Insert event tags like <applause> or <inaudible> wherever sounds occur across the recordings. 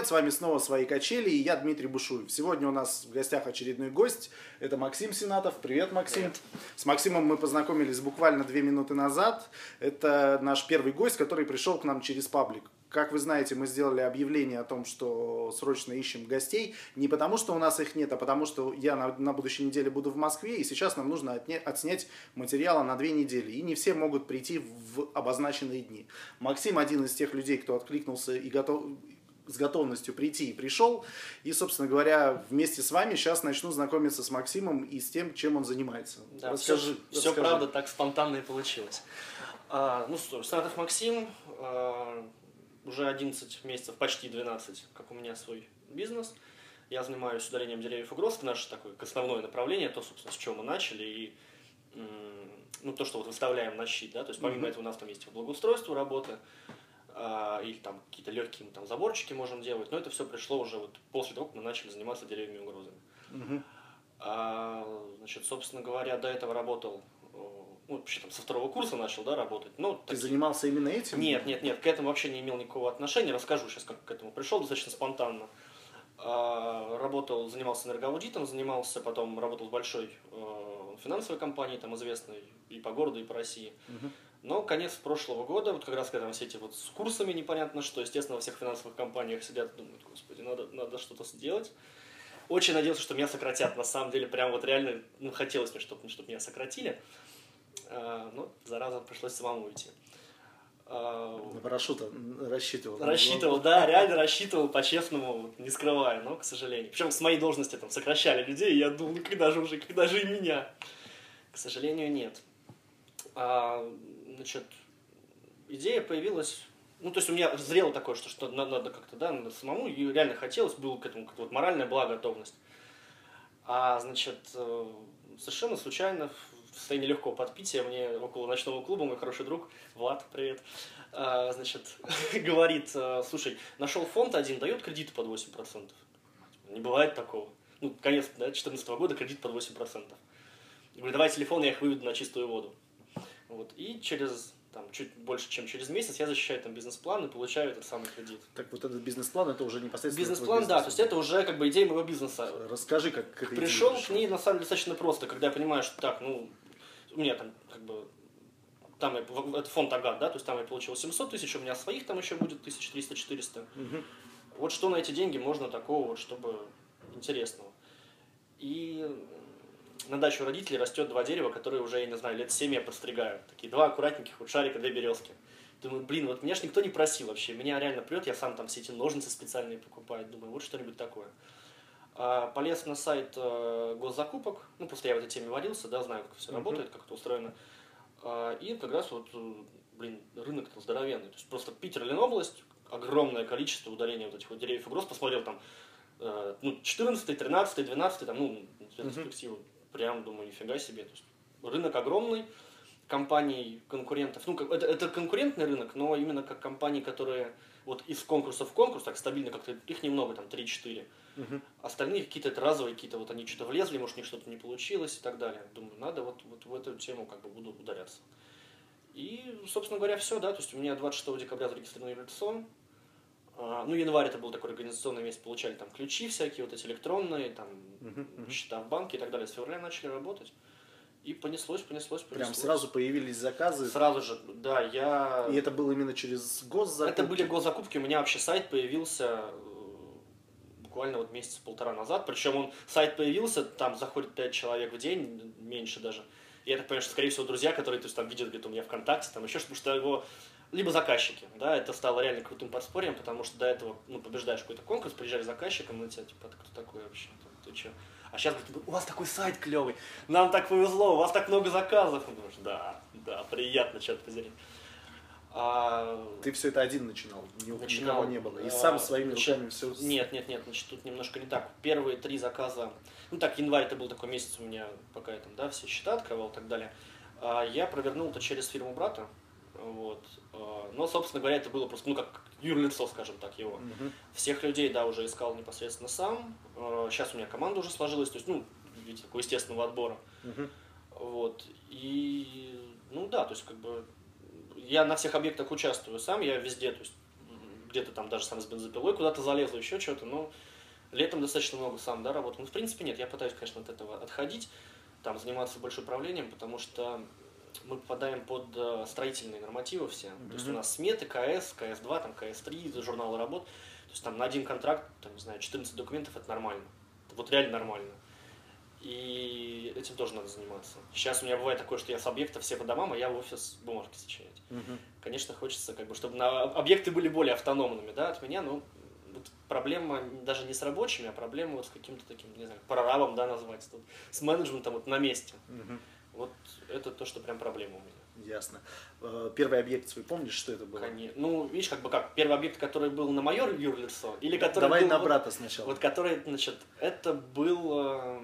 привет, с вами снова «Свои качели» и я Дмитрий Бушуев. Сегодня у нас в гостях очередной гость, это Максим Сенатов. Привет, Максим. Привет. С Максимом мы познакомились буквально две минуты назад. Это наш первый гость, который пришел к нам через паблик. Как вы знаете, мы сделали объявление о том, что срочно ищем гостей. Не потому, что у нас их нет, а потому, что я на, на будущей неделе буду в Москве, и сейчас нам нужно отне, отснять материала на две недели. И не все могут прийти в обозначенные дни. Максим один из тех людей, кто откликнулся и готов, с готовностью прийти и пришел. И, собственно говоря, вместе с вами сейчас начну знакомиться с Максимом и с тем, чем он занимается. Да, расскажи, все, все правда так спонтанно и получилось. А, ну что, Саратов Максим, а, уже 11 месяцев, почти 12, как у меня свой бизнес. Я занимаюсь удалением деревьев и гроз, это наше такое основное направление, то, собственно, с чего мы начали, и ну, то, что вот выставляем на щит, да, то есть помимо mm-hmm. этого у нас там есть благоустройство работы, а, или там какие-то легкие там заборчики можем делать, но это все пришло уже вот после того, как мы начали заниматься деревьями и угрозами. А, значит, собственно говоря, до этого работал ну, вообще там со второго курса начал, да, работать. Ну, Ты такие... занимался именно этим? Нет, нет, нет, к этому вообще не имел никакого отношения. Расскажу сейчас, как к этому пришел, достаточно спонтанно. А, работал, занимался энергоаудитом, занимался, потом работал в большой э, финансовой компании, там известной и по городу, и по России. Угу. Но конец прошлого года, вот как раз когда все эти вот с курсами непонятно что, естественно, во всех финансовых компаниях сидят, думают, господи, надо, надо что-то сделать. Очень надеялся, что меня сократят, на самом деле, прям вот реально, ну, хотелось мне, чтобы, чтобы меня сократили. А, ну, зараза, пришлось самому уйти. На парашют рассчитывал. Рассчитывал, да, реально рассчитывал по-честному, не скрывая, но, к сожалению. Причем с моей должности там сокращали людей, и я думал, ну когда же уже, когда же и меня? К сожалению, нет. А, значит, идея появилась, ну, то есть у меня зрело такое, что, что надо, надо как-то, да, надо самому, и реально хотелось, было к этому вот моральная была готовность. А, значит, э, совершенно случайно в состоянии легкого подпития мне около ночного клуба мой хороший друг Влад, привет, а, значит, <laughs> говорит, э, слушай, нашел фонд один, дает кредит под 8%. Не бывает такого. Ну, конец 2014 да, года, кредит под 8%. Говорю, давай телефон, я их выведу на чистую воду. Вот. И через там, чуть больше, чем через месяц я защищаю там бизнес-план и получаю этот самый кредит. Так вот этот бизнес-план, это уже непосредственно Бизнес-план, да, то есть это уже как бы идея моего бизнеса. Расскажи, как к этой Пришел к ней, на самом деле, достаточно просто, когда я понимаю, что так, ну, у меня там как бы там я, это фонд Агат, да, то есть там я получил 700 тысяч, у меня своих там еще будет 1300-400. Угу. Вот что на эти деньги можно такого вот, чтобы интересного. И на даче у родителей растет два дерева, которые уже, я не знаю, лет 7 я подстригаю. Такие два аккуратненьких вот шарика, две березки. Думаю, блин, вот меня ж никто не просил вообще. Меня реально прет, я сам там все эти ножницы специальные покупаю. Думаю, вот что-нибудь такое. А, полез на сайт э, госзакупок, ну, просто я в этой теме варился, да, знаю, как все uh-huh. работает, как это устроено. А, и как раз вот, э, блин, рынок-то здоровенный. То есть просто Питер, Ленобласть, огромное количество удаления вот этих вот деревьев и гроз. Посмотрел там, э, ну, 14 13 12 там, ну, перспективу. Uh-huh прям думаю, нифига себе. То есть рынок огромный, компаний, конкурентов. Ну, это, это конкурентный рынок, но именно как компании, которые вот из конкурса в конкурс, так стабильно как-то, их немного, там 3-4. Угу. Остальные какие-то это разовые, какие-то вот они что-то влезли, может, у них что-то не получилось и так далее. Думаю, надо вот, вот в эту тему как бы буду ударяться. И, собственно говоря, все, да, то есть у меня 26 декабря зарегистрировано лицо, ну, январь это был такой организационный месяц, получали там ключи всякие, вот эти электронные, там, uh-huh, uh-huh. счета в банке и так далее. С февраля начали работать. И понеслось, понеслось, понеслось. Прям сразу появились заказы? Сразу же, да, я... И это было именно через госзакупки? Это были госзакупки, у меня вообще сайт появился э, буквально вот месяца полтора назад, причем он, сайт появился, там заходит 5 человек в день, меньше даже. Я так понимаю, что, скорее всего, друзья, которые то есть, там видят где-то у меня ВКонтакте, там еще что-то, что его либо заказчики, да, это стало реально крутым подспорьем, потому что до этого, ну, побеждаешь какой-то конкурс, приезжаешь заказчиком, на тебя, типа, кто такой вообще, ты, ты че? А сейчас говорит, у вас такой сайт клевый, нам так повезло, у вас так много заказов. И думаешь, да, да, приятно, черт подери. А... Ты все это один начинал, ни, начинал, никого не было. И а, сам своими значит, руками все. Нет, нет, нет, значит, тут немножко не так. Первые три заказа, ну так, январь это был такой месяц у меня, пока я там, да, все счета открывал и так далее. А я провернул это через фирму брата. Вот. А, но, собственно говоря, это было просто, ну, как юрлицо, скажем так, его. Угу. Всех людей, да, уже искал непосредственно сам. Сейчас а, у меня команда уже сложилась, то есть, ну, в виде такого естественного отбора. Угу. Вот. И, ну, да, то есть, как бы, я на всех объектах участвую сам, я везде, то есть, где-то там даже сам с бензопилой куда-то залезу, еще что-то, но летом достаточно много сам, да, работаю. Ну, в принципе, нет, я пытаюсь, конечно, от этого отходить, там, заниматься больше управлением, потому что мы попадаем под э, строительные нормативы все. Mm-hmm. То есть у нас сметы, КС, КС-2, там, КС-3, журналы работ. То есть там на один контракт, там, не знаю, 14 документов, это нормально. Это вот реально нормально. И этим тоже надо заниматься. Сейчас у меня бывает такое, что я с объекта все по домам, а я в офис бумажки сочинять. Угу. Конечно, хочется, как бы, чтобы на объекты были более автономными да, от меня, но вот проблема даже не с рабочими, а проблема вот с каким-то таким, не знаю, прорабом, да, назвать, тут, с менеджментом вот на месте. Угу. Вот это то, что прям проблема у меня. Ясно. Э, первый объект свой, помнишь, что это было? Конечно. Ну, видишь, как бы как, первый объект, который был на мое юрлицо, или который Давай был, на брата сначала. Вот который, значит, это был э,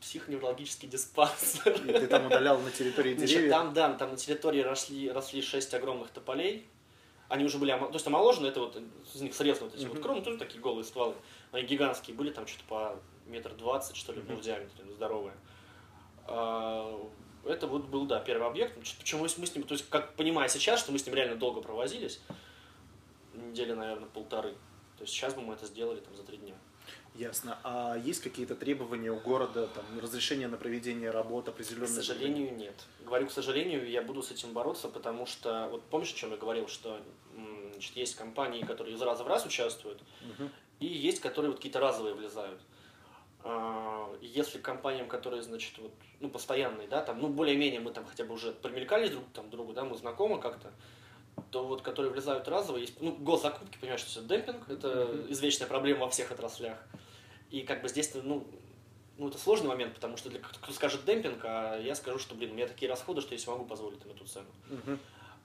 психоневрологический диспансер. И ты там удалял на территории деревьев? Значит, там, да, там на территории росли, росли шесть огромных тополей. Они уже были, то есть омоложены, это вот из них срезаны вот эти uh-huh. вот кроны, тоже такие голые стволы. Они гигантские были, там что-то по метр двадцать, что ли, ну, в диаметре, здоровые. А, это вот был, да, первый объект. Почему мы с ним, то есть, как понимая сейчас, что мы с ним реально долго провозились, недели, наверное, полторы. То есть сейчас бы мы это сделали там за три дня. Ясно. А есть какие-то требования у города, там, разрешение на проведение работ определенных? К сожалению, нет. Говорю, к сожалению, я буду с этим бороться, потому что, вот помнишь, о чем я говорил, что значит, есть компании, которые из раза в раз участвуют, угу. и есть, которые вот какие-то разовые влезают. А, если компаниям, которые, значит, вот, ну, постоянные, да, там, ну, более-менее мы там хотя бы уже примелькались друг там другу, да, мы знакомы как-то, то вот, которые влезают разово, есть, ну, госзакупки, понимаешь, что это демпинг, это mm-hmm. извечная проблема во всех отраслях. И как бы здесь, ну, ну, это сложный момент, потому что для кто скажет демпинг, а я скажу, что, блин, у меня такие расходы, что я себе могу позволить им эту цену. Uh-huh.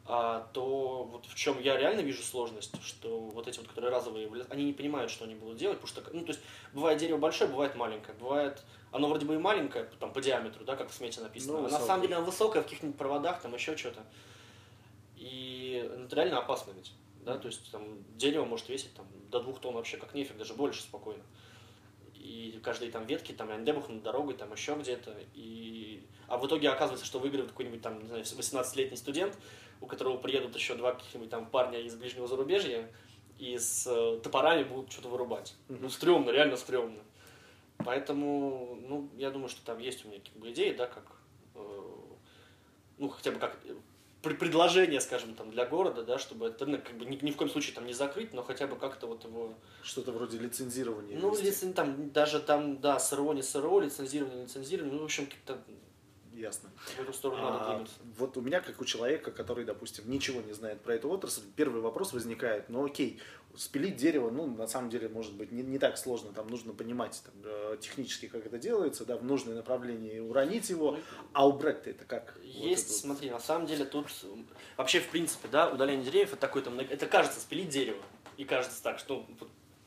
А, то вот в чем я реально вижу сложность, что вот эти вот, которые разовые, они не понимают, что они будут делать, потому что, ну, то есть, бывает дерево большое, бывает маленькое, бывает, оно вроде бы и маленькое, там, по диаметру, да, как в смете написано, ну, а на самом деле оно высокое в каких-нибудь проводах, там, еще что-то. И это реально опасно ведь, да, то есть, там, дерево может весить, там, до двух тонн вообще как нефиг, даже больше спокойно и каждые там ветки, там, андебух над дорогой, там еще где-то, и... А в итоге оказывается, что выигрывает какой-нибудь там, не знаю, 18-летний студент, у которого приедут еще два каких-нибудь там парня из ближнего зарубежья, и с э, топорами будут что-то вырубать. Ну, стрёмно, реально стрёмно. Поэтому, ну, я думаю, что там есть у меня какие-то идеи, да, как, э, ну, хотя бы как предложение, скажем, там, для города, да, чтобы это ну, как бы ни, ни в коем случае там не закрыть, но хотя бы как-то вот его... Что-то вроде лицензирования. Ну, лицен, там, даже там, да, СРО, не СРО, лицензирование, лицензирование, ну, в общем, как-то Ясно. В эту сторону а, надо двигаться. Вот у меня, как у человека, который, допустим, ничего не знает про эту отрасль, первый вопрос возникает, ну окей, спилить дерево, ну, на самом деле, может быть, не, не так сложно, там нужно понимать там, э, технически, как это делается, да, в нужное направление уронить его, а убрать-то это как? Есть, вот смотри, на самом деле тут вообще, в принципе, да, удаление деревьев, это такой там, это кажется спилить дерево, и кажется так, что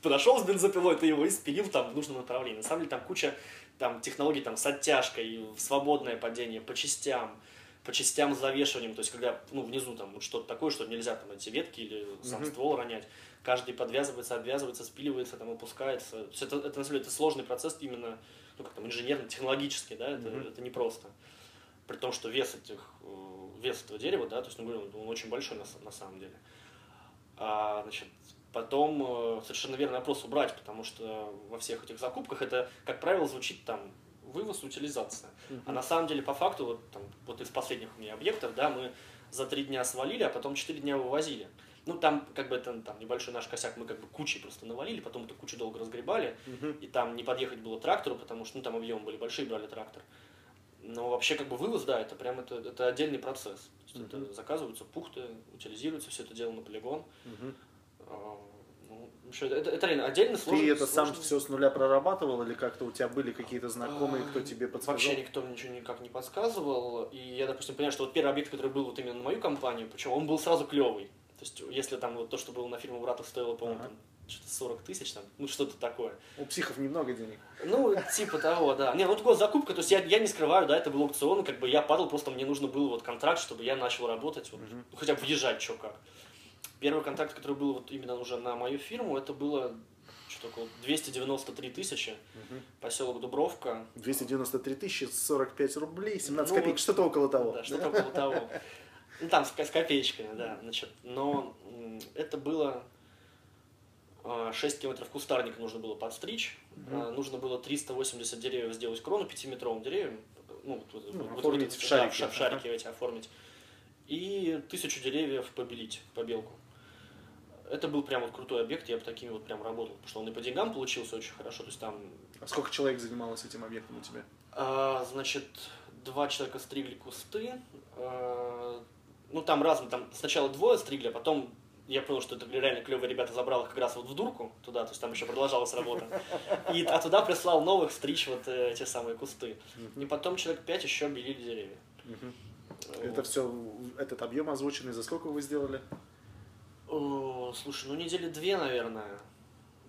подошел с бензопилой, ты его и спилил там в нужном направлении. На самом деле там куча там, технологий там, с оттяжкой, свободное падение по частям, по частям с завешиванием, то есть когда ну, внизу там что-то такое, что нельзя там эти ветки или сам mm-hmm. ствол ронять, каждый подвязывается, обвязывается, спиливается, там опускается. То есть это, это на самом деле это сложный процесс именно ну, как там, инженерно-технологический, да, это, mm-hmm. это непросто. При том, что вес этих э, вес этого дерева, да, то есть, ну, он очень большой на, на самом деле. А, значит, Потом э, совершенно верный вопрос убрать, потому что во всех этих закупках это, как правило, звучит там вывоз, утилизация. Uh-huh. А на самом деле, по факту, вот, там, вот из последних у меня объектов, да, мы за три дня свалили, а потом четыре дня вывозили. Ну, там, как бы, это там небольшой наш косяк, мы как бы кучей просто навалили, потом эту кучу долго разгребали, uh-huh. и там не подъехать было трактору, потому что, ну, там объемы были большие, брали трактор. Но вообще, как бы, вывоз, да, это прям, это, это отдельный процесс. Uh-huh. это заказываются пухты, утилизируется все это дело на полигон. Uh-huh ну, это, это реально отдельно сложно. Ты это сложно. сам все с нуля прорабатывал или как-то у тебя были какие-то знакомые, кто тебе подсказал? Вообще никто ничего никак не подсказывал. И я, допустим, понимаю, что вот первый объект, который был вот именно на мою компанию, причем он был сразу клевый. То есть, если там вот то, что было на фирму Братов, стоило, по-моему, ага. что-то 40 тысяч, там, ну что-то такое. У психов немного денег. Ну, типа того, да. Не, ну такое закупка, то есть я, я не скрываю, да, это был аукцион, как бы я падал, просто мне нужно было вот контракт, чтобы я начал работать, вот, угу. хотя бы въезжать, что как. Первый контакт, который был вот именно уже на мою фирму, это было что около 293 тысячи, угу. поселок Дубровка. 293 тысячи, 45 рублей, 17 ну, копеек, что-то около того. Да, что-то около того. Ну, там с, с копеечками, да. Значит, но это было 6 километров кустарника нужно было подстричь, mm нужно было 380 деревьев сделать крону пятиметровым деревьям, ну, ну вот, оформить вот, в шарики. Да, в шарики эти оформить. И тысячу деревьев побелить, побелку. Это был прям вот крутой объект, я бы такими вот прям работал, потому что он и по деньгам получился очень хорошо, то есть там... А сколько человек занималось этим объектом у тебя? А, значит, два человека стригли кусты, а, ну там разные, там сначала двое стригли, а потом я понял, что это реально клевые ребята, забрал их как раз вот в дурку туда, то есть там еще продолжалась работа. И, а туда прислал новых стричь вот э, те самые кусты. И потом человек пять еще белили деревья. Это все, этот объем озвученный, за сколько вы сделали? О, слушай, ну недели две, наверное.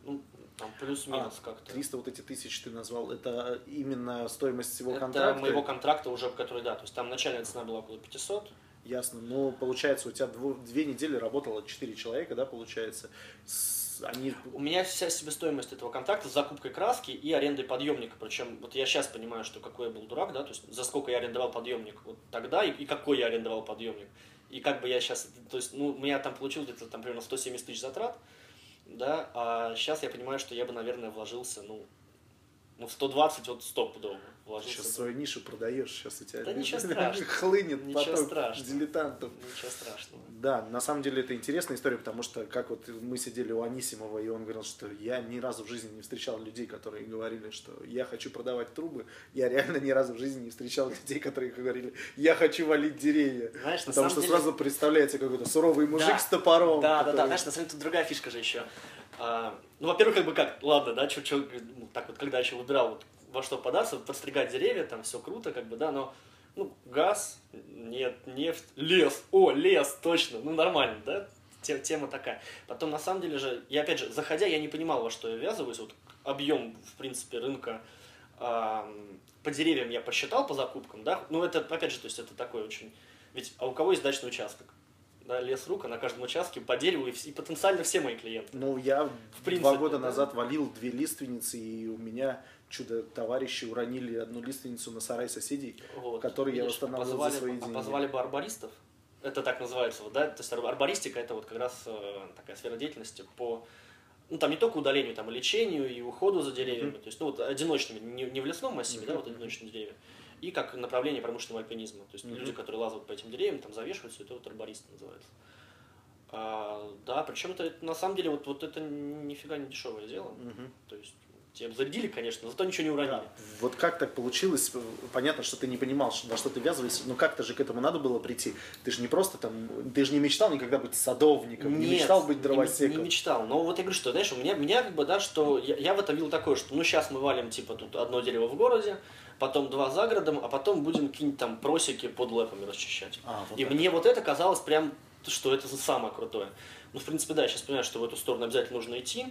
Ну, там плюс-минус а, как-то. 300 вот эти тысяч ты назвал, это именно стоимость всего это контракта? Это моего контракта уже, который, да, то есть там начальная цена была около 500. Ясно. Но получается, у тебя дво, две недели работало четыре человека, да, получается? С, они... У меня вся себестоимость этого контракта с закупкой краски и арендой подъемника. Причем вот я сейчас понимаю, что какой я был дурак, да, то есть за сколько я арендовал подъемник вот тогда и, и какой я арендовал подъемник. И как бы я сейчас, то есть, ну, у меня там получилось где-то там примерно 170 тысяч затрат, да, а сейчас я понимаю, что я бы, наверное, вложился, ну, ну, 120 вот стопудово вложился. Сейчас свою нишу продаешь, сейчас у тебя да ничего <laughs> страшного. хлынет ничего поток страшного. дилетантов. Ничего страшного. Да, на самом деле это интересная история, потому что как вот мы сидели у Анисимова, и он говорил, что я ни разу в жизни не встречал людей, которые говорили, что я хочу продавать трубы. Я реально ни разу в жизни не встречал людей, которые говорили, я хочу валить деревья. Знаешь, потому что деле... сразу представляете какой-то суровый мужик да. с топором. Да, который... да, да. Знаешь, на самом деле тут другая фишка же еще. А, ну, во-первых, как бы как, ладно, да, чё, чё, ну, так вот, когда еще выбирал вот, во что податься, подстригать деревья, там все круто, как бы, да, но, ну, газ, нет, нефть, лес, о, лес, точно, ну, нормально, да, тема такая. Потом, на самом деле же, я опять же, заходя, я не понимал, во что я ввязываюсь, вот объем, в принципе, рынка э, по деревьям я посчитал по закупкам, да, ну, это, опять же, то есть это такой очень, ведь, а у кого есть дачный участок? Да, лес рука на каждом участке по дереву, и, и потенциально все мои клиенты. Ну, я в принципе, два года да? назад валил две лиственницы, и у меня чудо товарищи уронили одну лиственницу на сарай соседей, вот. который Видишь, я восстанавливал позвали, за свои деньги. Позвали бы арбористов, это так называется, вот, да, то есть арбористика это вот как раз э, такая сфера деятельности по ну, там не только удалению, там и лечению, и уходу за деревьями, mm-hmm. то есть, ну, вот одиночными, не, не в лесном массиве, mm-hmm. да, вот одиночные деревья, и как направление промышленного альпинизма. То есть mm-hmm. люди, которые лазают по этим деревьям, там завешиваются, это вот арборист называется. А, да, причем это, на самом деле вот, вот это нифига не дешевое дело. Mm-hmm. То есть Тебя зарядили, конечно, зато ничего не уронили. Да. Вот как так получилось? Понятно, что ты не понимал, во что ты ввязываешься, но как-то же к этому надо было прийти. Ты же не просто там, ты же не мечтал никогда быть садовником, Нет, не мечтал быть дровосеком. Не, не мечтал. Но вот я говорю, что, знаешь, у меня, меня как бы, да, что я, я в этом видел такое, что ну сейчас мы валим, типа, тут одно дерево в городе, потом два за городом, а потом будем какие-нибудь там просеки под лэпами расчищать. А, вот И так. мне вот это казалось прям, что это самое крутое. Ну, в принципе, да, я сейчас понимаю, что в эту сторону обязательно нужно идти.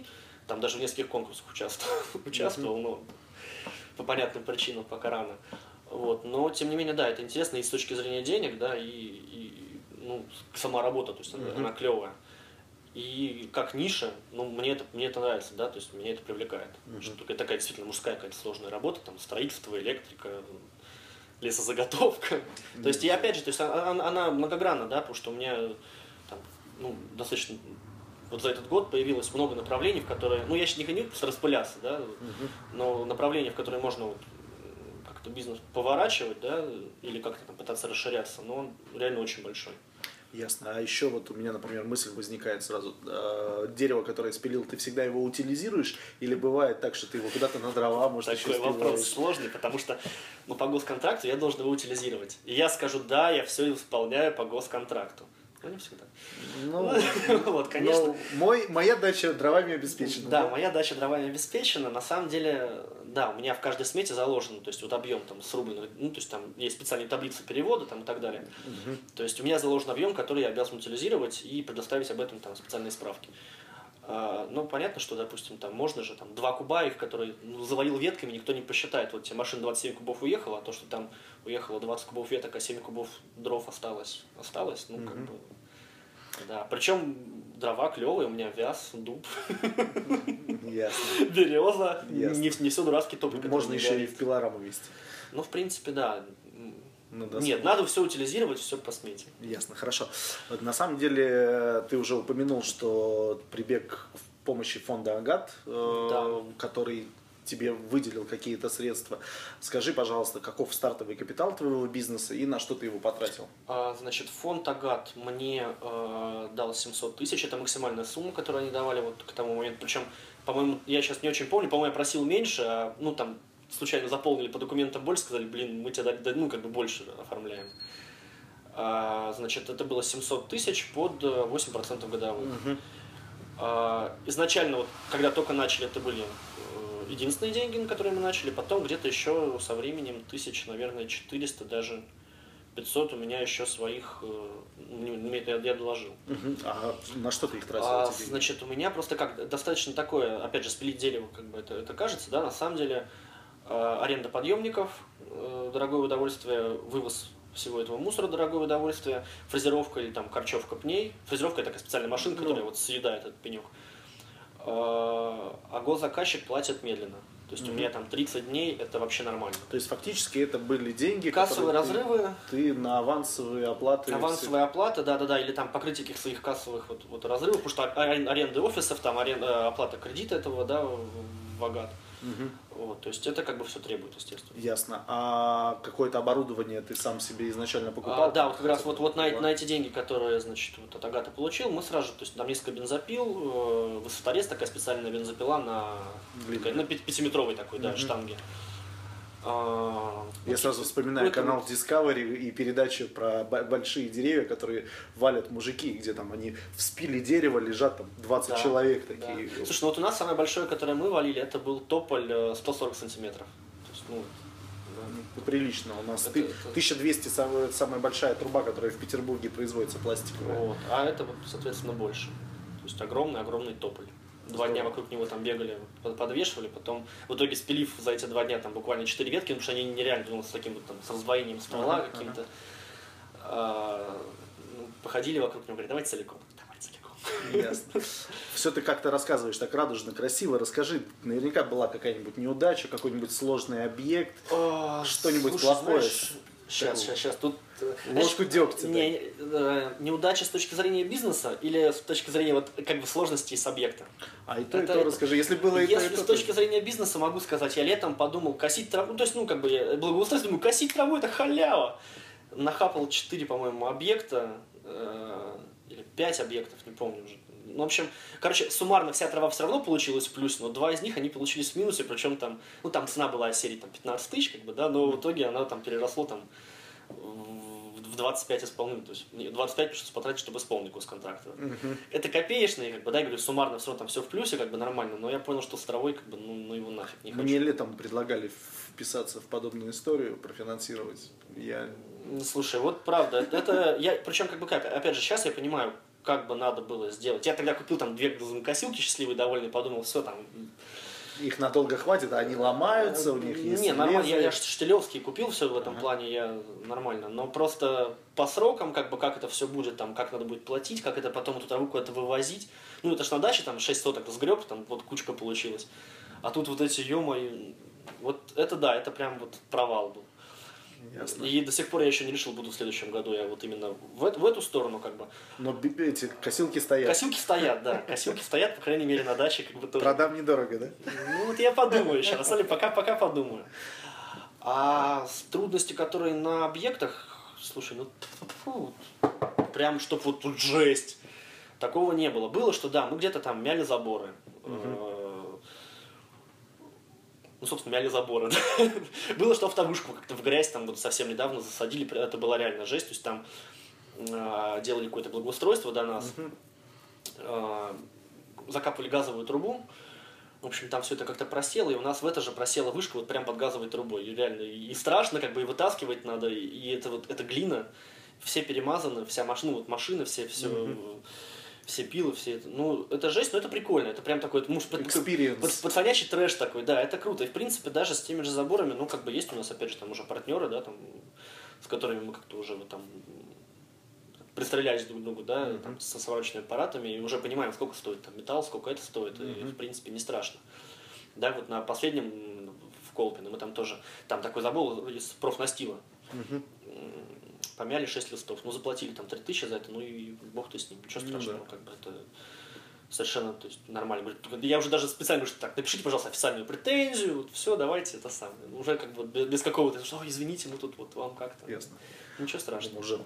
Там даже в нескольких конкурсах участвовал, <laughs> участвовал но по понятным причинам, пока рано. Вот. Но, тем не менее, да, это интересно и с точки зрения денег, да, и, и ну, сама работа, то есть mm-hmm. она клевая. И как ниша, ну, мне это, мне это нравится, да, то есть меня это привлекает. Mm-hmm. Что это такая действительно мужская какая-то сложная работа, там, строительство, электрика, лесозаготовка. Mm-hmm. То есть, и опять же, то есть она, она многогранна, да, потому что у меня там, ну, достаточно вот за этот год появилось много направлений, в которые, ну я сейчас не хочу распыляться, да, угу. но направления, в которые можно вот как-то бизнес поворачивать, да, или как-то там пытаться расширяться, но он реально очень большой. Ясно. А еще вот у меня, например, мысль возникает сразу. Э, дерево, которое спилил, ты всегда его утилизируешь? Или бывает так, что ты его куда-то на дрова, может, Такой еще вопрос сложный, потому что ну, по госконтракту я должен его утилизировать. И я скажу, да, я все исполняю по госконтракту. Но не всегда. Ну, <laughs> вот, конечно. Но мой, моя дача дровами обеспечена. Да, да, моя дача дровами обеспечена. На самом деле, да, у меня в каждой смете заложено, то есть вот объем там срубленный, ну, то есть там есть специальные таблицы перевода там и так далее. Угу. То есть у меня заложен объем, который я обязан утилизировать и предоставить об этом там специальные справки. А, ну, понятно, что, допустим, там можно же там два куба, их, которые ну, завалил ветками, никто не посчитает. Вот тебе машина 27 кубов уехала, а то, что там уехало 20 кубов веток, а 7 кубов дров осталось, осталось, ну, mm-hmm. как бы... Да, причем дрова клевые, у меня вяз, дуб, Ясно. <laughs> береза, Ясно. Не, не все дурацкий топливо. Можно еще и в пилораму вести. Ну, в принципе, да. Ну, да, Нет, надо все утилизировать, все по смете. Ясно, хорошо. Вот, на самом деле, ты уже упомянул, что прибег помощи фонда Агат, э, Да. который тебе выделил какие-то средства. Скажи, пожалуйста, каков стартовый капитал твоего бизнеса и на что ты его потратил? А, Значит, фонд Агат мне э, дал 700 тысяч. Это максимальная сумма, которую они давали вот к тому моменту. Причем, по-моему, я сейчас не очень помню, по-моему, я просил меньше, а, ну, там, случайно заполнили по документам больше, сказали, блин, мы да, ну, как бы больше оформляем. А, значит, это было 700 тысяч под э, 8% годовых. А, Изначально, вот, когда только начали, это были э, единственные деньги, на которые мы начали. Потом где-то еще со временем тысяч, наверное, 400, даже 500 у меня еще своих, э, я, я доложил. А на что ты их тратил? А, значит, у меня просто как достаточно такое, опять же, спилить дерево, как бы это, это кажется, да, на самом деле э, аренда подъемников, э, дорогое удовольствие, вывоз всего этого мусора, дорогое удовольствие, фрезеровка или там корчевка пней. Фрезеровка это такая специальная машина, Ну. которая вот съедает этот пенек. Э, А госзаказчик платит медленно. То есть у Мгм. меня там 30 дней, это вообще нормально. То есть фактически это были деньги, Кассовые которые ты- разрывы, Ты, на авансовые оплаты. Авансовая оплата, да-да-да, или там покрытие каких своих кассовых вот, вот разрывов, потому что арен- аренды офисов, там арен- оплата кредита этого, да, всё- Мгм. Вот, то есть это как бы все требует, естественно. Ясно. А какое-то оборудование ты сам себе изначально покупал? А, да, вот как раз вот, вот на, на эти деньги, которые, значит, вот от Агата получил, мы сразу же, то есть там несколько бензопил, э, высоторез, такая специальная бензопила на, такая, на пи- пятиметровой такой, да, Мгм. штанге. А, Я сразу вспоминаю канал Discovery и передачу про большие деревья, которые валят мужики, где там они вспили дерево, лежат там 20 Да, человек да. такие. Слушай, ну вот у нас самое большое, которое мы валили, это был тополь э, 140 сантиметров. То есть, ну, да. Ну, Прилично. У нас Это- ты- это- 1200 самая, большая труба, которая в Петербурге производится пластиковая. Вот. А это, соответственно, больше. То есть огромный-огромный тополь. Два дня вокруг него там бегали, под- подвешивали, потом в итоге спилив за эти два дня там буквально четыре ветки, потому что они нереально ну, с таким вот там с раздвоением ствола Ага, каким-то. А, ну, походили вокруг него, говорят, давайте целиком. Давай целиком. Ясно. Все ты как-то рассказываешь так радужно, красиво. Расскажи, наверняка была какая-нибудь неудача, какой-нибудь сложный объект. Что-нибудь плохое? Сейчас, сейчас, сейчас. Тут э, Ложку дегтя, да. Не, э, неудача с точки зрения бизнеса или с точки зрения вот как бы сложностей с объекта? А и то, и Это- то расскажи. Если было и то, и Если то, с то- точки зрения бизнеса могу сказать, я летом подумал косить траву, ну, то есть, ну, как бы, благоустройство, думаю, косить траву это халява. Нахапал 4, по-моему, объекта, э, или 5 объектов, не помню уже. Ну, в общем, короче, суммарно вся трава все равно получилась в плюс, но два из них, они получились в минусе, причем там, ну, там цена была серии там, 15 тысяч, как бы, да, но в итоге она там переросло там в в 25 исполнений, то есть не, 25 пришлось потратить, чтобы исполнить госконтракт. Мгм. Это копеечные, как бы, да, я говорю, суммарно все там все в плюсе, как бы нормально, но я понял, что с травой, как бы, ну, ну его нафиг не хочу. Мне летом предлагали вписаться в подобную историю, профинансировать. Я Слушай, вот правда, это- это, я, причем как бы как, опять же, сейчас я понимаю, как бы надо было сделать. Я тогда купил там две газонокосилки, счастливый, довольный, подумал, все там. их надолго хватит, а они ломаются, у них есть Не, нормально, я, я штилевский купил все в этом Ага. плане, я нормально. Но просто по срокам, как бы, как это все будет, там, как надо будет платить, как это потом эту траву куда-то вывозить. Ну, это ж на даче, там, 6 соток сгреб, там, вот кучка получилась. А тут вот эти, ё вот это да, это прям вот провал был. Ясно. И до сих пор я еще не решил, буду в следующем году я вот именно в, в эту сторону как бы. Но эти косилки стоят. Косилки стоят, да, <laughs> косилки стоят, по крайней мере, на даче как бы тоже. Продам недорого, да? Ну вот я подумаю еще, на самом деле, пока, пока подумаю. А трудности, которые на объектах, слушай, ну фу, прям чтоб вот тут жесть. Такого не было. Было, что да, мы где-то там мяли заборы. Э, Ну, собственно, мяли заборы. <laughs> Было, что автовышку как-то в грязь там вот совсем недавно засадили. Это была реально жесть. То есть там э, делали какое-то благоустройство до нас. Э, закапывали газовую трубу. В общем, там все это как-то просело, и у нас в это же просела вышка вот прям под газовой трубой. И реально, и страшно, как бы и вытаскивать надо, и это вот, это глина, все перемазаны, вся машина, вот машины, все, все, все пилы, все это. Ну, это жесть, но это прикольно. Это прям такой, ну, под- под- пацанячий трэш такой, да, это круто. И, в принципе, даже с теми же заборами, ну, как бы есть у нас, опять же, там уже партнеры, да, там, с которыми мы как-то уже вот там пристрелялись друг к другу, да, там, со сварочными аппаратами, и уже понимаем, сколько стоит там металл, сколько это стоит, и, в принципе, не страшно. Да, вот на последнем в Колпино мы там тоже, там такой забор из профнастила. Мгм. Помяли 6 листов, ну заплатили там 3000 за это, ну и бог ты с ним, ничего Ну страшного, да. как бы это совершенно то есть, нормально. Говорит, я уже даже специально говорю, так, напишите, пожалуйста, официальную претензию, вот, все, давайте это самое. Уже как бы без какого-то, что, извините, мы тут вот вам как-то. Ясно. Ничего страшного. Уже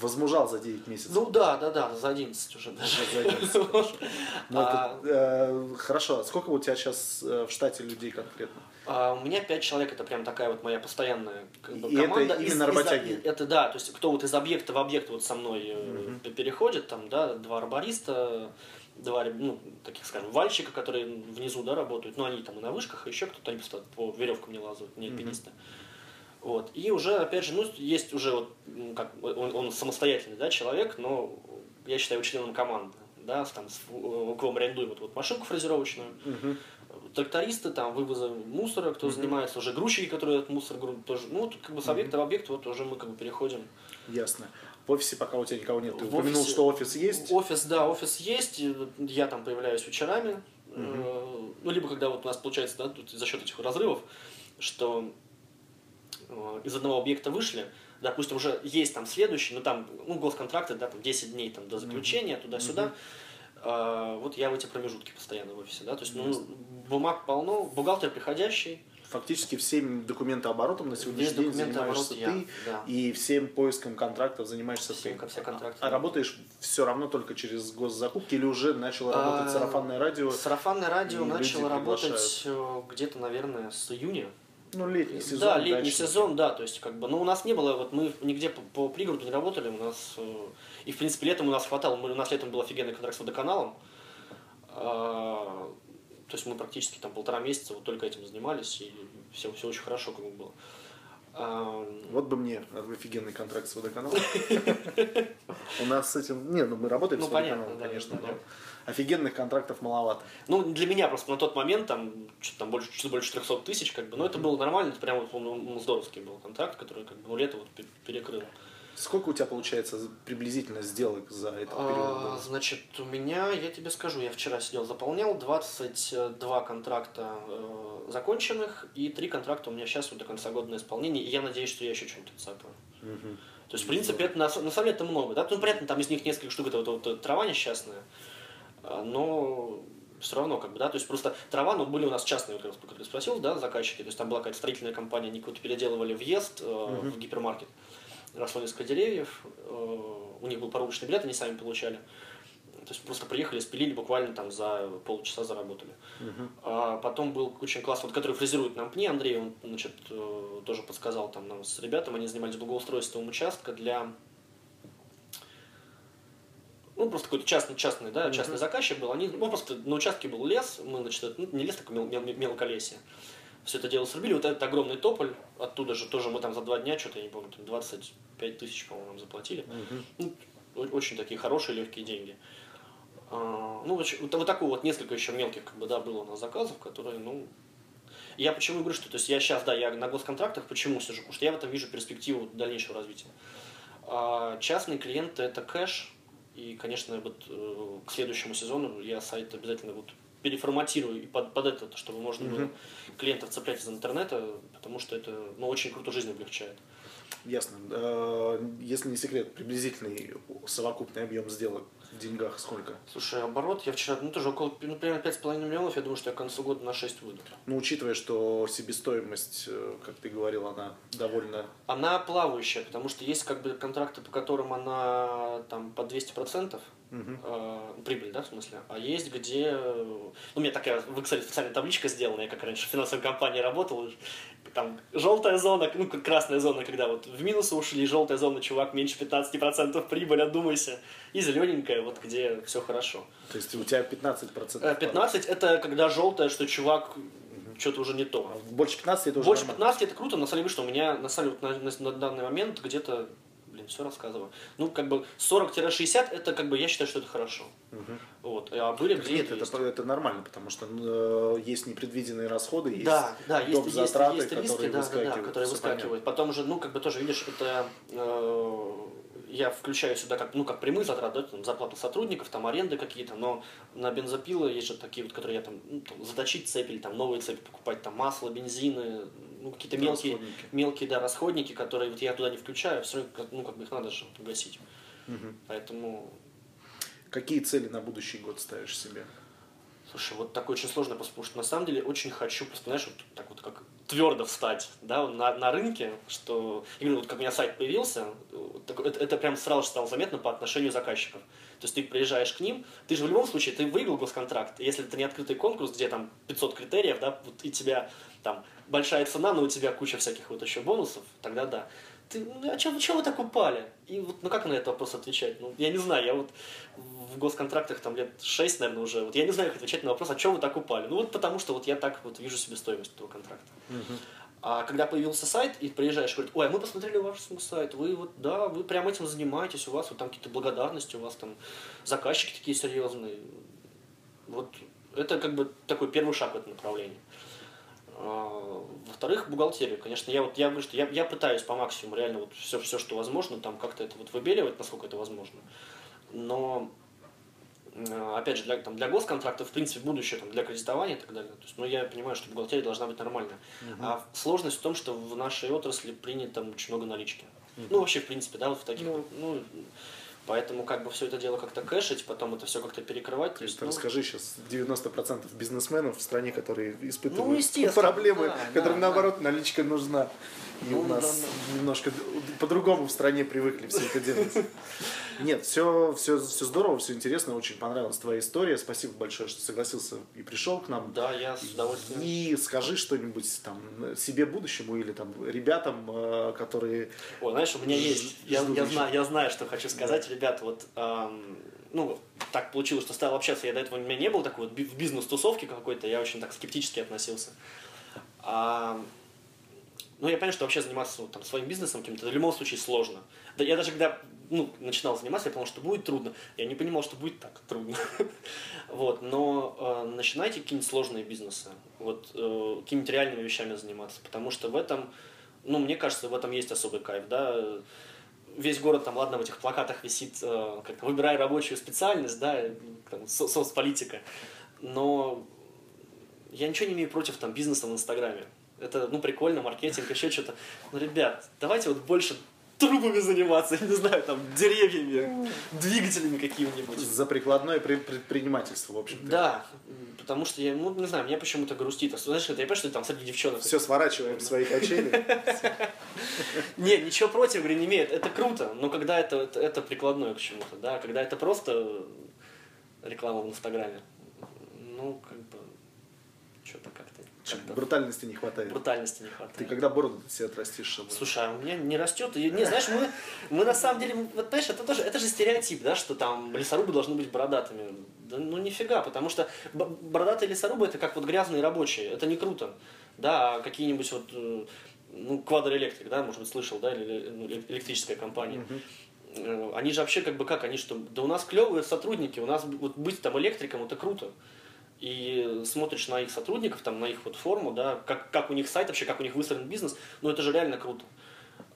возмужал за 9 месяцев. Ну да, да, да, за 11 уже даже. За 11, хорошо. Ну, а... э, хорошо, сколько у тебя сейчас э, в штате людей конкретно? А, у меня 5 человек, это прям такая вот моя постоянная как бы, И команда. это именно из, работяги? Из, это да, то есть кто вот из объекта в объект вот со мной угу. переходит, там, да, два арбориста, два, ну, таких, скажем, вальщика, которые внизу, да, работают, но они там и на вышках, и еще кто-то, они просто по веревкам не лазают, не альпинисты. вот. И уже, опять же, ну, есть уже вот, как, он, он самостоятельный да, человек, но я считаю его членом команды. Да, там, с, у кого мы арендуем вот, вот машинку фрезеровочную, угу. Трактористы, там, вывоза мусора, кто угу. занимается, уже грузчики, которые этот мусор грунт тоже. Ну, вот, как бы с объекта угу. в объект вот уже мы как бы переходим. Ясно. В офисе пока у тебя никого нет. Ты в упомянул, офисе, что офис есть? Офис, да, офис есть. Я там появляюсь вечерами. Угу. Ну, либо когда вот у нас получается, да, тут за счет этих разрывов, что Э, из одного объекта вышли, допустим, уже есть там следующий, но там, ну, госконтракты, да, там 10 дней там до заключения, mm-hmm. туда-сюда. Mm-hmm. Вот я в эти промежутки постоянно в офисе, да, то есть, ну, бумаг полно, бухгалтер приходящий, фактически всем документооборотом на сегодняшний день занимаешься я, ты, да. и всем поиском контрактов занимаешься всем, ты. Все контракты. А, а работаешь все равно только через госзакупки или уже начало работать а, сарафанное радио? Сарафанное радио начало работать э, где-то, наверное, с июня ну, летний сезон. Да, летний дачный. сезон, да, то есть как бы, ну, у нас не было, вот мы нигде по, по пригороду не работали, у нас, э, и в принципе летом у нас хватало, мы, у нас летом был офигенный контракт с водоканалом, э, то есть мы практически там полтора месяца вот только этим занимались, и все, все очень хорошо как бы было. Вот бы мне офигенный контракт с водоканалом. <laughs> У нас с этим... Не, ну мы работаем ну, с водоканалом, конечно, но офигенных контрактов маловато. Ну, для меня просто на тот момент там что-то там больше, чуть больше 300 тысяч, как бы, но это было нормально, это прям вот он, здоровский был контракт, который как бы ну, лето вот перекрыл. Сколько у тебя получается приблизительно сделок за этот период? А, значит, у меня, я тебе скажу, я вчера сидел, заполнял 22 контракта э, законченных и 3 контракта у меня сейчас вот до конца года на исполнение, и я надеюсь, что я еще что-нибудь цапаю. Угу. То есть, в принципе, это на, на самом деле это много, да? Ну, понятно, там из них несколько штук, это вот, вот трава несчастная, а, но все равно, как бы, да, то есть просто трава, ну, были у нас частные, вот, как ты спросил, да, заказчики, то есть там была какая-то строительная компания, они куда-то переделывали въезд э, uh-huh. в гипермаркет, росло несколько деревьев, э, у них был порубочный билет, они сами получали, то есть просто приехали, спилили буквально там за полчаса заработали. Uh-huh. А потом был очень класс, вот который фрезерует нам пни, Андрей, он, значит, э, тоже подсказал там нам с ребятами, они занимались благоустройством участка для ну, просто какой-то частный, частный, да, частный mm-hmm. заказчик был, они, ну, просто на участке был лес, мы, значит, ну, не лес, такой мел, мел, мелколесье. Все это дело срубили, вот этот огромный тополь, оттуда же тоже мы там за два дня, что-то, я не помню, там 25 тысяч, по-моему, нам заплатили. Mm-hmm. Ну, очень такие хорошие, легкие деньги. А, ну, вот, вот такое вот несколько еще мелких, как бы, да, было у нас заказов, которые, ну, я почему говорю, что то есть я сейчас, да, я на госконтрактах, почему сижу? Потому что я в этом вижу перспективу дальнейшего развития. А частные клиенты это кэш, и, конечно, вот э, к следующему сезону я сайт обязательно вот переформатирую и под, под это, чтобы можно было клиентов цеплять из интернета, потому что это ну, очень круто жизнь облегчает. Ясно. Э, если не секрет, приблизительный совокупный объем сделок в деньгах сколько? Слушай, оборот я вчера, ну тоже около, ну, примерно 5,5 миллионов, я думаю, что я к концу года на 6 выйду. Ну, учитывая, что себестоимость, э, как ты говорил, она довольно... Она плавающая, потому что есть как бы контракты, по которым она там по 200%, Угу. Э, прибыль, да, в смысле. А есть где... Ну, у меня такая в Excel специальная табличка сделана, я как раньше в финансовой компании работал, там желтая зона, ну, как красная зона, когда вот в минус ушли, желтая зона, чувак, меньше 15% прибыль, отдумайся. И зелененькая, вот где все хорошо. То есть у тебя 15%? 15 э, это когда желтая, что чувак что-то уже не то. А больше 15 это уже Больше нормально. 15 это круто, на самом деле, что у меня на самом деле на, на, на данный момент где-то блин, все рассказываю. Ну, как бы 40-60 это как бы я считаю, что это хорошо. Угу. Вот. А были где Нет, это, это нормально, потому что ну, э, есть непредвиденные расходы, есть да, да, есть, затраты, есть, есть риски, которые да, выскакивают. Да, да, которые выскакивают. Понятно. Потом же, ну, как бы тоже, видишь, это э, я включаю сюда как, ну, как прямые затраты, да, там, зарплата сотрудников, там аренды какие-то, но на бензопилы есть же такие вот, которые я там, ну, там заточить цепи или там новые цепи покупать, там масло, бензины, ну, какие-то мелкие, мелкие, да, расходники, которые вот я туда не включаю, все равно, ну, как бы их надо же гасить. Угу. Поэтому Какие цели на будущий год ставишь себе? Слушай, вот такой очень сложный вопрос, потому что на самом деле очень хочу, просто, знаешь, вот так вот как твердо встать, да, на, на рынке, что именно вот как у меня сайт появился, это, это прям сразу стало заметно по отношению заказчиков. То есть ты приезжаешь к ним, ты же в любом случае, ты выиграл госконтракт, если это не открытый конкурс, где там 500 критериев, да, вот, и тебя там большая цена, но у тебя куча всяких вот еще бонусов, тогда да ты, ну, а чего, чего вы так упали? И вот, ну как на этот вопрос отвечать? Ну, я не знаю, я вот в госконтрактах там лет 6, наверное, уже, вот я не знаю, как отвечать на вопрос, а чего вы так упали? Ну вот потому что вот я так вот вижу себе стоимость этого контракта. А когда появился сайт, и приезжаешь, говорит, ой, а мы посмотрели ваш сайт, вы вот, да, вы прям этим занимаетесь, у вас вот там какие-то благодарности, у вас там заказчики такие серьезные. Вот это как бы такой первый шаг в этом направлении. А, Во-вторых, бухгалтерию. Конечно, я вот я говорю, что я, я пытаюсь по максимуму реально вот все, все, что возможно, там как-то это вот выбеливать, насколько это возможно. Но э, опять же, для, там, для госконтрактов, в принципе, будущее там, для кредитования и так далее. То есть, ну, я понимаю, что бухгалтерия должна быть нормальная. А сложность в том, что в нашей отрасли принято там очень много налички. Ну, вообще, в принципе, да, вот в таких, Ну. ну, поэтому как бы все это дело как-то кэшить, потом это все как-то перекрывать. То есть, ну, расскажи сейчас 90% бизнесменов в стране, которые Ну, испытывают естественно, проблемы, да, которым да, наоборот наличка нужна. И у нас да, немножко по-другому в стране привыкли все это делать. Нет, все, все, все здорово, все интересно, очень понравилась твоя история. Спасибо большое, что согласился и пришел к нам. Да, я с удовольствием. И скажи что-нибудь там себе будущему или там ребятам, э, которые Ой, знаешь, у меня есть. Я, я, знаю, я знаю, что хочу сказать, ребята. Вот, ам, ну, так получилось, что стал общаться. Я до этого у меня не был такой вот в бизнес-тусовке какой-то. Я очень так скептически относился. А, ну, я понял, что вообще заниматься там, своим бизнесом каким-то в любом случае сложно. Да я даже когда ну, начинал заниматься, я понял, что будет трудно. Я не понимал, что будет так трудно. <laughs> Вот, но э, начинайте какие-нибудь сложные бизнесы, вот, э, какими-нибудь реальными вещами заниматься, потому что в этом, ну, мне кажется, в этом есть особый кайф, да, весь город там, ладно, в этих плакатах висит, э, как выбирай рабочую специальность, да, там, со- соцполитика, но я ничего не имею против там бизнеса в Инстаграме. Это, ну, прикольно, маркетинг, еще что-то. Но, ребят, давайте вот больше трубами заниматься, <laughs> я не знаю, там, деревьями, двигателями какими-нибудь. за прикладное пре- предпринимательство, в общем-то. Да, потому что я, ну, не знаю, мне почему-то грустит. Знаешь, это я понимаю, что там среди девчонок. Все сворачиваем свои качели. <laughs> Не, ничего против, не имеет. Это круто, но когда это, это, прикладное к чему-то, да, когда это просто реклама в Инстаграме, ну, как бы, что-то как-то, как-то Брутальности не хватает. брутальности не хватает. Ты когда бороду себе отрастишь? чтобы- Слушай, а у меня не растет. И, не, знаешь, мы, мы на самом деле, вот знаешь, это тоже, это же стереотип, да, что там лесорубы должны быть бородатыми. Да, ну нифига, потому что бородатые лесорубы это как вот грязные рабочие, это не круто. Да, а какие-нибудь вот, э, ну, квадроэлектрик, да, может быть, слышал, да, или ну, эле- электрическая компания. Э, Они же вообще как бы как, они что, да у нас клевые сотрудники, у нас вот быть там электриком это круто. И смотришь на их сотрудников, там, на их вот форму, да, как, как у них сайт вообще, как у них выстроен бизнес, ну это же реально круто.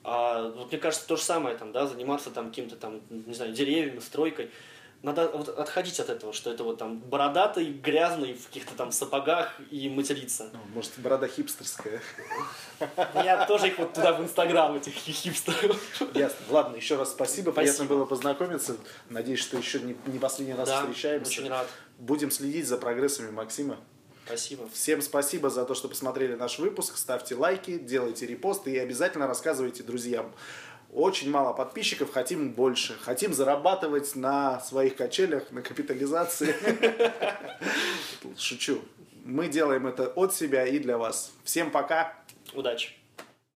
А вот мне кажется, то же самое, там, да, заниматься там каким-то там, не знаю, деревьями, стройкой. Надо вот отходить от этого, что это вот там бородатый, грязный, в каких-то там сапогах и материться. Ну, Может, борода хипстерская. Я тоже их вот туда в Инстаграм, этих хипстеров. Ясно. Ладно, еще раз спасибо. Приятно Спасибо. было познакомиться. Надеюсь, что еще не, не последний раз Да, встречаемся. очень рад. Будем следить за прогрессами Максима. Спасибо. Всем спасибо за то, что посмотрели наш выпуск. Ставьте лайки, делайте репосты и обязательно рассказывайте друзьям. Очень мало подписчиков, хотим больше. Хотим зарабатывать на своих качелях, на капитализации. <laughs> Шучу. Мы делаем это от себя и для вас. Всем пока. Удачи.